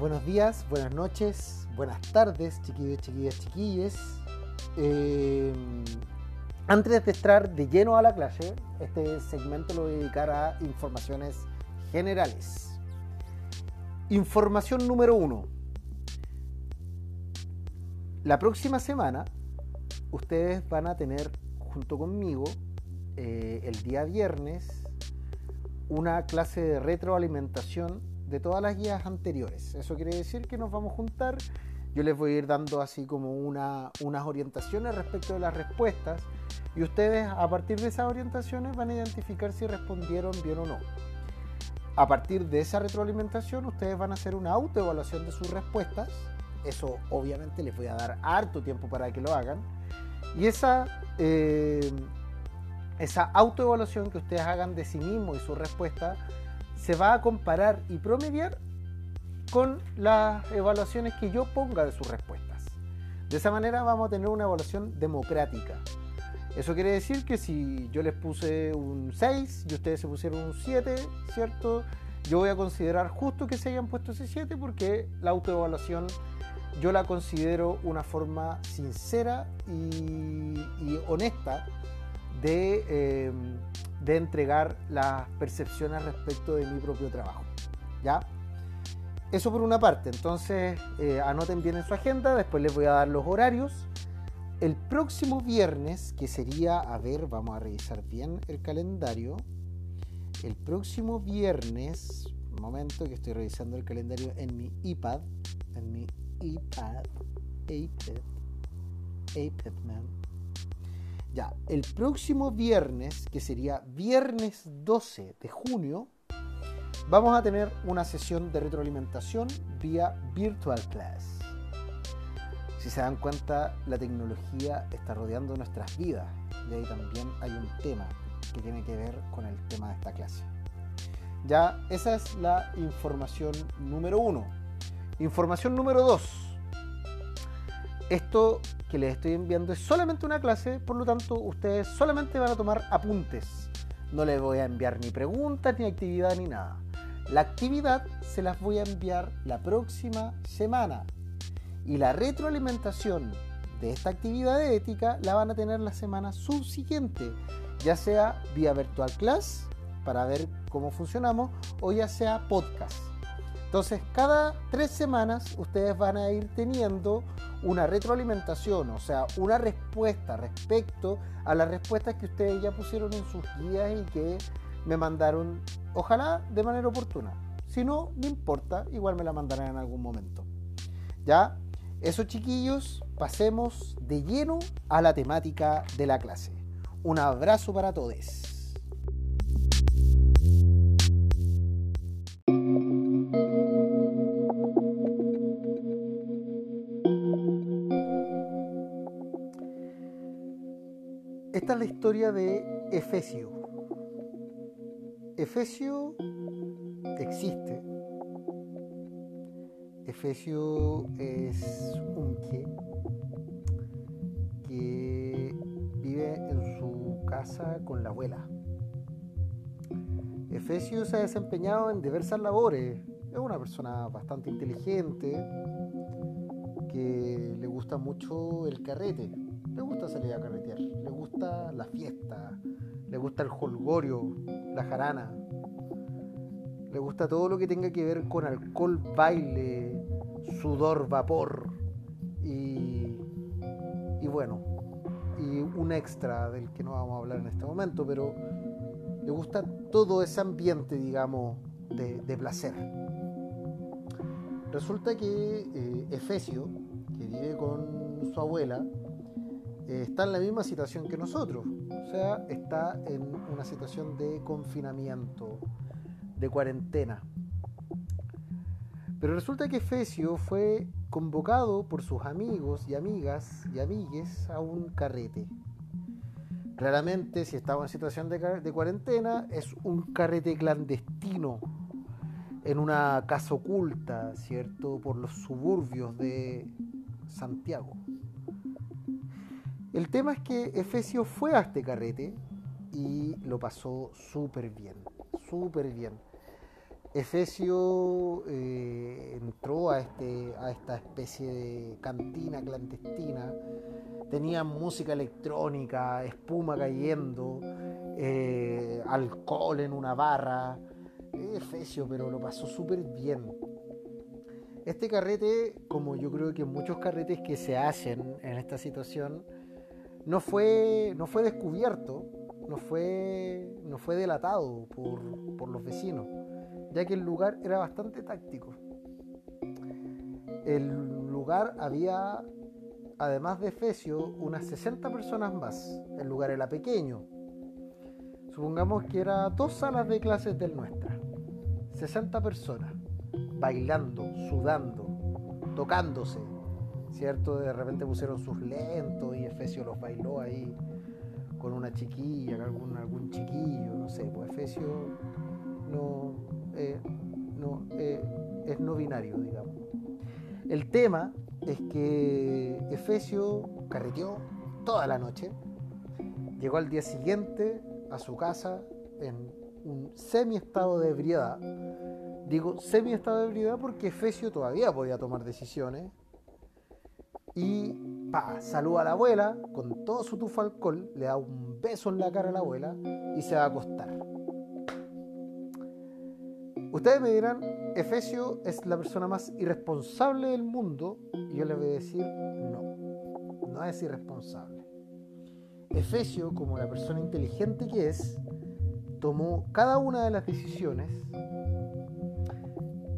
buenos días, buenas noches, buenas tardes, chiquillos, chiquillas, chiquilles. Eh, antes de entrar de lleno a la clase, este segmento lo voy a dedicar a informaciones generales. Información número uno. La próxima semana ustedes van a tener junto conmigo eh, el día viernes una clase de retroalimentación de todas las guías anteriores. Eso quiere decir que nos vamos a juntar. Yo les voy a ir dando así como una, unas orientaciones respecto de las respuestas y ustedes a partir de esas orientaciones van a identificar si respondieron bien o no. A partir de esa retroalimentación ustedes van a hacer una autoevaluación de sus respuestas. Eso obviamente les voy a dar harto tiempo para que lo hagan. Y esa, eh, esa autoevaluación que ustedes hagan de sí mismos y su respuesta se va a comparar y promediar con las evaluaciones que yo ponga de sus respuestas. De esa manera vamos a tener una evaluación democrática. Eso quiere decir que si yo les puse un 6 y ustedes se pusieron un 7, ¿cierto? Yo voy a considerar justo que se hayan puesto ese 7 porque la autoevaluación yo la considero una forma sincera y, honesta de, eh, de entregar las percepciones respecto de mi propio trabajo. ¿Ya? Eso por una parte, entonces eh, anoten bien en su agenda, después les voy a dar los horarios. El próximo viernes, que sería, a ver, vamos a revisar bien el calendario. El próximo viernes, momento que estoy revisando el calendario en mi iPad, en mi iPad, iPad, iPad, man ya, el próximo viernes, que sería viernes 12 de junio, vamos a tener una sesión de retroalimentación vía Virtual Class. Si se dan cuenta, la tecnología está rodeando nuestras vidas y ahí también hay un tema que tiene que ver con el tema de esta clase. Ya, esa es la información número uno. Información número dos esto que les estoy enviando es solamente una clase, por lo tanto ustedes solamente van a tomar apuntes. No les voy a enviar ni preguntas, ni actividad, ni nada. La actividad se las voy a enviar la próxima semana. Y la retroalimentación de esta actividad de ética la van a tener la semana subsiguiente, ya sea vía virtual class para ver cómo funcionamos o ya sea podcast. Entonces, cada tres semanas ustedes van a ir teniendo una retroalimentación, o sea, una respuesta respecto a las respuestas que ustedes ya pusieron en sus guías y que me mandaron, ojalá de manera oportuna. Si no, no importa, igual me la mandarán en algún momento. Ya, eso chiquillos, pasemos de lleno a la temática de la clase. Un abrazo para todos. Esta es la historia de Efesio. Efesio existe. Efesio es un que que vive en su casa con la abuela. Efesio se ha desempeñado en diversas labores. Es una persona bastante inteligente que le gusta mucho el carrete le gusta salir a carretear, le gusta la fiesta, le gusta el holgorio, la jarana, le gusta todo lo que tenga que ver con alcohol, baile, sudor, vapor y, y bueno, y un extra del que no vamos a hablar en este momento, pero le gusta todo ese ambiente, digamos, de, placer. Resulta que eh, Efesio, que vive con su abuela, eh, está en la misma situación que nosotros, o sea, está en una situación de confinamiento, de cuarentena. Pero resulta que Efesio fue convocado por sus amigos y amigas y amigues a un carrete. Claramente, si estaba en situación de, de cuarentena, es un carrete clandestino en una casa oculta, ¿cierto?, por los suburbios de Santiago. El tema es que Efesio fue a este carrete y lo pasó súper bien, súper bien. Efesio eh, entró a, este, a esta especie de cantina clandestina, tenía música electrónica, espuma cayendo, eh, alcohol en una barra, Efesio, pero lo pasó súper bien. Este carrete, como yo creo que muchos carretes que se hacen en esta situación, no fue, no fue descubierto, no fue, no fue delatado por, por los vecinos ya que el lugar era bastante táctico. El lugar había, además de Efesio, unas 60 personas más. El lugar era pequeño. Supongamos que era dos salas de clases del nuestra. 60 personas, bailando, sudando, tocándose, ¿cierto? De repente pusieron sus lentos y Efesio los bailó ahí con una chiquilla, algún, algún chiquillo, no sé, pues Efesio no, eh, no, eh, es no binario, digamos. El tema es que Efesio carreteó toda la noche, llegó al día siguiente a su casa en un semi-estado de ebriedad. Digo semi-estado de ebriedad porque Efesio todavía podía tomar decisiones. Y pa, saluda a la abuela con todo su tufa alcohol, le da un beso en la cara a la abuela y se va a acostar. Ustedes me dirán, Efesio es la persona más irresponsable del mundo y yo les voy a decir, no, no es irresponsable. Efesio, como la persona inteligente que es, tomó cada una de las decisiones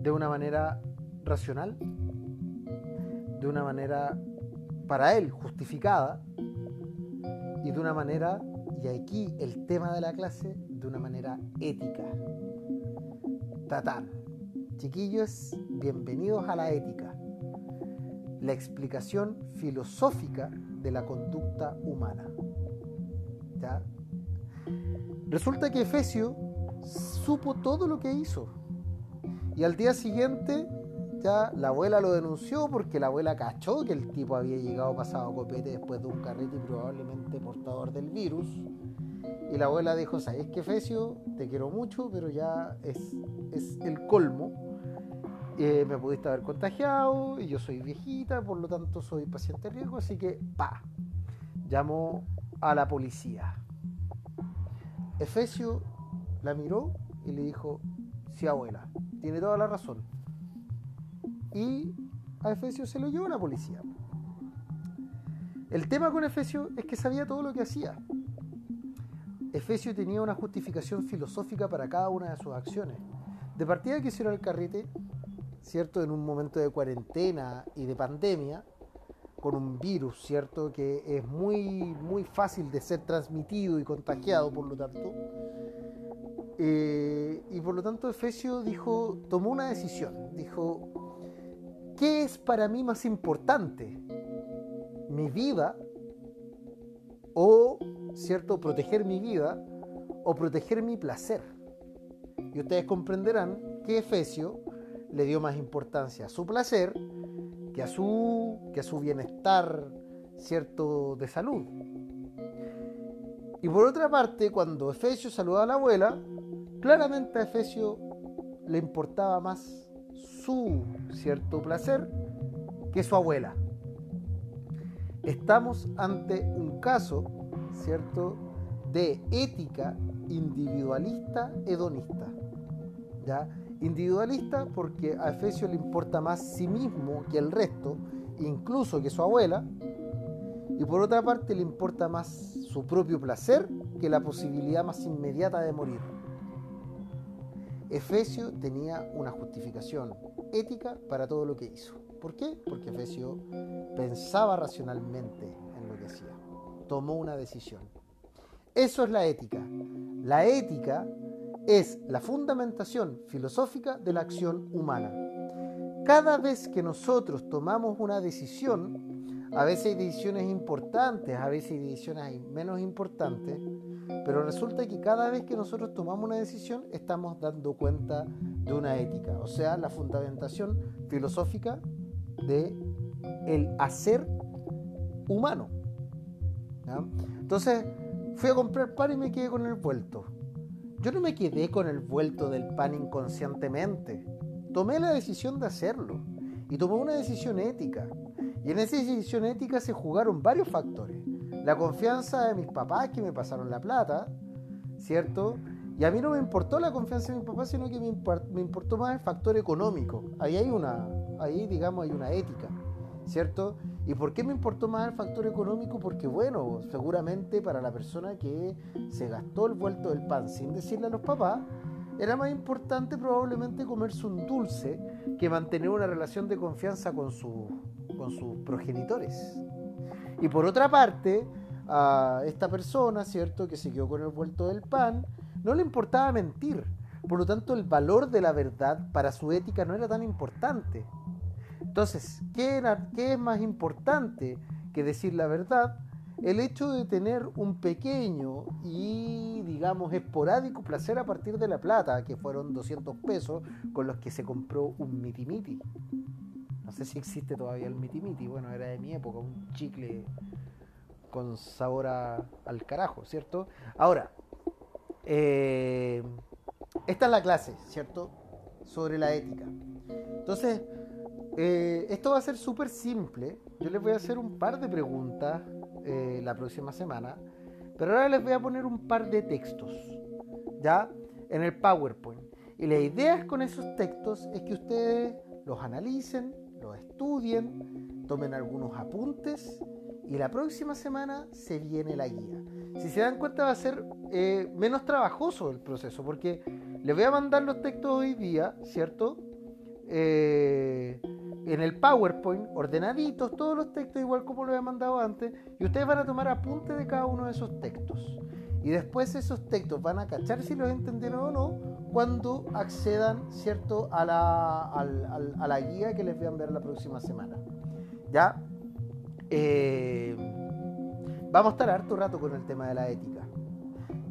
de una manera racional, de una manera para él justificada y de una manera, y aquí el tema de la clase, de una manera ética. Tatán. Chiquillos, bienvenidos a la ética, la explicación filosófica de la conducta humana. ¿Ya? Resulta que Efesio supo todo lo que hizo. Y al día siguiente la abuela lo denunció porque la abuela cachó que el tipo había llegado pasado copete después de un carrete y probablemente portador del virus. Y la abuela dijo, ¿sabes qué, Efesio? Te quiero mucho, pero ya es, el colmo. Eh, me pudiste haber contagiado y yo soy viejita, por lo tanto soy paciente riesgo, así que, pa, llamó a la policía. Efesio la miró y le dijo, sí, abuela, tiene toda la razón. Y a Efesio se lo llevó la policía. El tema con Efesio es que sabía todo lo que hacía. Efesio tenía una justificación filosófica para cada una de sus acciones. De partida que hicieron el carrete, ¿cierto? En un momento de cuarentena y de pandemia, con un virus, ¿cierto? Que es muy, muy fácil de ser transmitido y contagiado, por lo tanto. Eh, y por lo tanto Efesio dijo, tomó una decisión, dijo, ¿qué es para mí más importante? ¿Mi vida o ¿cierto? Proteger mi vida o proteger mi placer. Y ustedes comprenderán que Efesio le dio más importancia a su placer que a su, que a su bienestar, ¿cierto? De salud. Y por otra parte, cuando Efesio saludaba a la abuela, claramente a Efesio le importaba más su cierto placer que su abuela. Estamos ante un caso ¿cierto? De ética individualista hedonista. ¿Ya? Individualista porque a Efesio le importa más sí mismo que el resto, incluso que su abuela, y por otra parte le importa más su propio placer que la posibilidad más inmediata de morir. Efesio tenía una justificación ética para todo lo que hizo. ¿Por qué? Porque Efesio pensaba racionalmente en lo que hacía tomó una decisión. Eso es la ética. La ética es la fundamentación filosófica de la acción humana. Cada vez que nosotros tomamos una decisión, a veces hay decisiones importantes, a veces hay decisiones menos importantes, pero resulta que cada vez que nosotros tomamos una decisión estamos dando cuenta de una ética, o sea, la fundamentación filosófica de el hacer humano. Entonces fui a comprar pan y me quedé con el vuelto. yo no me quedé con el vuelto del pan inconscientemente. Tomé la decisión de hacerlo y tomé una decisión ética. Y en esa decisión ética se jugaron varios factores. La confianza de mis papás que me pasaron la plata, ¿cierto? Y a mí no me importó la confianza de mis papás, sino que me, importó más el factor económico. Ahí hay una, ahí digamos hay una ética, ¿cierto? ¿Y por qué me importó más el factor económico? Porque bueno, seguramente para la persona que se gastó el vuelto del pan sin decirle a los papás, era más importante probablemente comerse un dulce que mantener una relación de confianza con, con sus progenitores. Y por otra parte, a esta persona, ¿cierto?, que se quedó con el vuelto del pan, no le importaba mentir. Por lo tanto, el valor de la verdad para su ética no era tan importante. Entonces, ¿qué, es más importante que decir la verdad? El hecho de tener un pequeño y, digamos, esporádico placer a partir de la plata, que fueron 200 pesos con los que se compró un miti No sé si existe todavía el miti bueno, era de mi época, un chicle con sabor al carajo, ¿cierto? Ahora, eh, esta es la clase, ¿cierto? Sobre la ética. Entonces, eh, esto va a ser súper simple. Yo les voy a hacer un par de preguntas eh, la próxima semana, pero ahora les voy a poner un par de textos, ¿ya? En el PowerPoint. Y la idea con esos textos es que ustedes los analicen, estudien, tomen algunos apuntes y la próxima semana se viene la guía. Si se dan cuenta va a ser eh, menos trabajoso el proceso, porque les voy a mandar los textos hoy día, ¿cierto? Eh, en el PowerPoint, ordenaditos, todos los textos igual como lo he mandado antes, y ustedes van a tomar apunte de cada uno de esos textos. Y después esos textos van a cachar si los entendieron o no cuando accedan, ¿cierto?, a la, a la guía que les voy a enviar la próxima semana. ¿Ya? Eh, vamos a estar harto rato con el tema de la ética.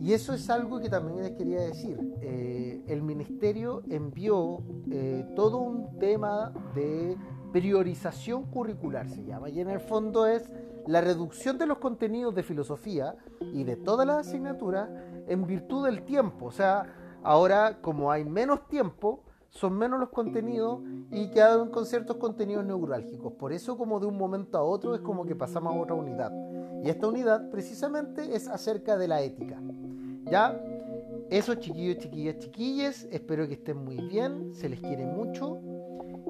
Y eso es algo que también les quería decir. Eh, el ministerio envió eh, todo un tema de priorización curricular, se llama, y en el fondo es la reducción de los contenidos de filosofía y de todas las asignaturas en virtud del tiempo. O sea, ahora como hay menos tiempo, son menos los contenidos y quedan con ciertos contenidos neurálgicos. Por eso como de un momento a otro es como que pasamos a otra unidad. Y esta unidad precisamente es acerca de la ética. ¿Ya? Eso, chiquillos, chiquillas, chiquilles, espero que estén muy bien, se les quiere mucho.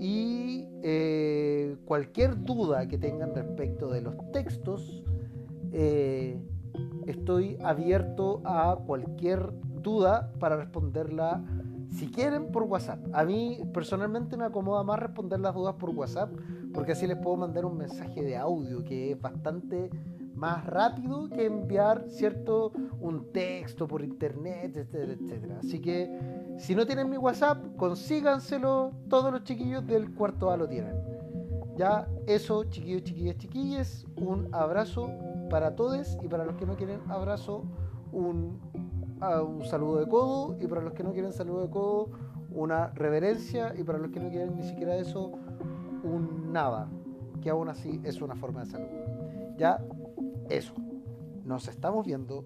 Y eh, cualquier duda que tengan respecto de los textos, eh, estoy abierto a cualquier duda para responderla si quieren por WhatsApp. A mí personalmente me acomoda más responder las dudas por WhatsApp porque así les puedo mandar un mensaje de audio que es bastante más rápido que enviar, ¿cierto? Un texto por internet, etcétera, etcétera. Así que si no tienen mi WhatsApp, consíganselo. Todos los chiquillos del cuarto A lo tienen. Ya, eso, chiquillos, chiquillas, chiquilles. Un abrazo para todos y para los que no quieren abrazo, un, un saludo de codo. Y para los que no quieren saludo de codo, una reverencia. Y para los que no quieren ni siquiera eso, un nada. Que aún así es una forma de salud. Ya, eso. Nos estamos viendo.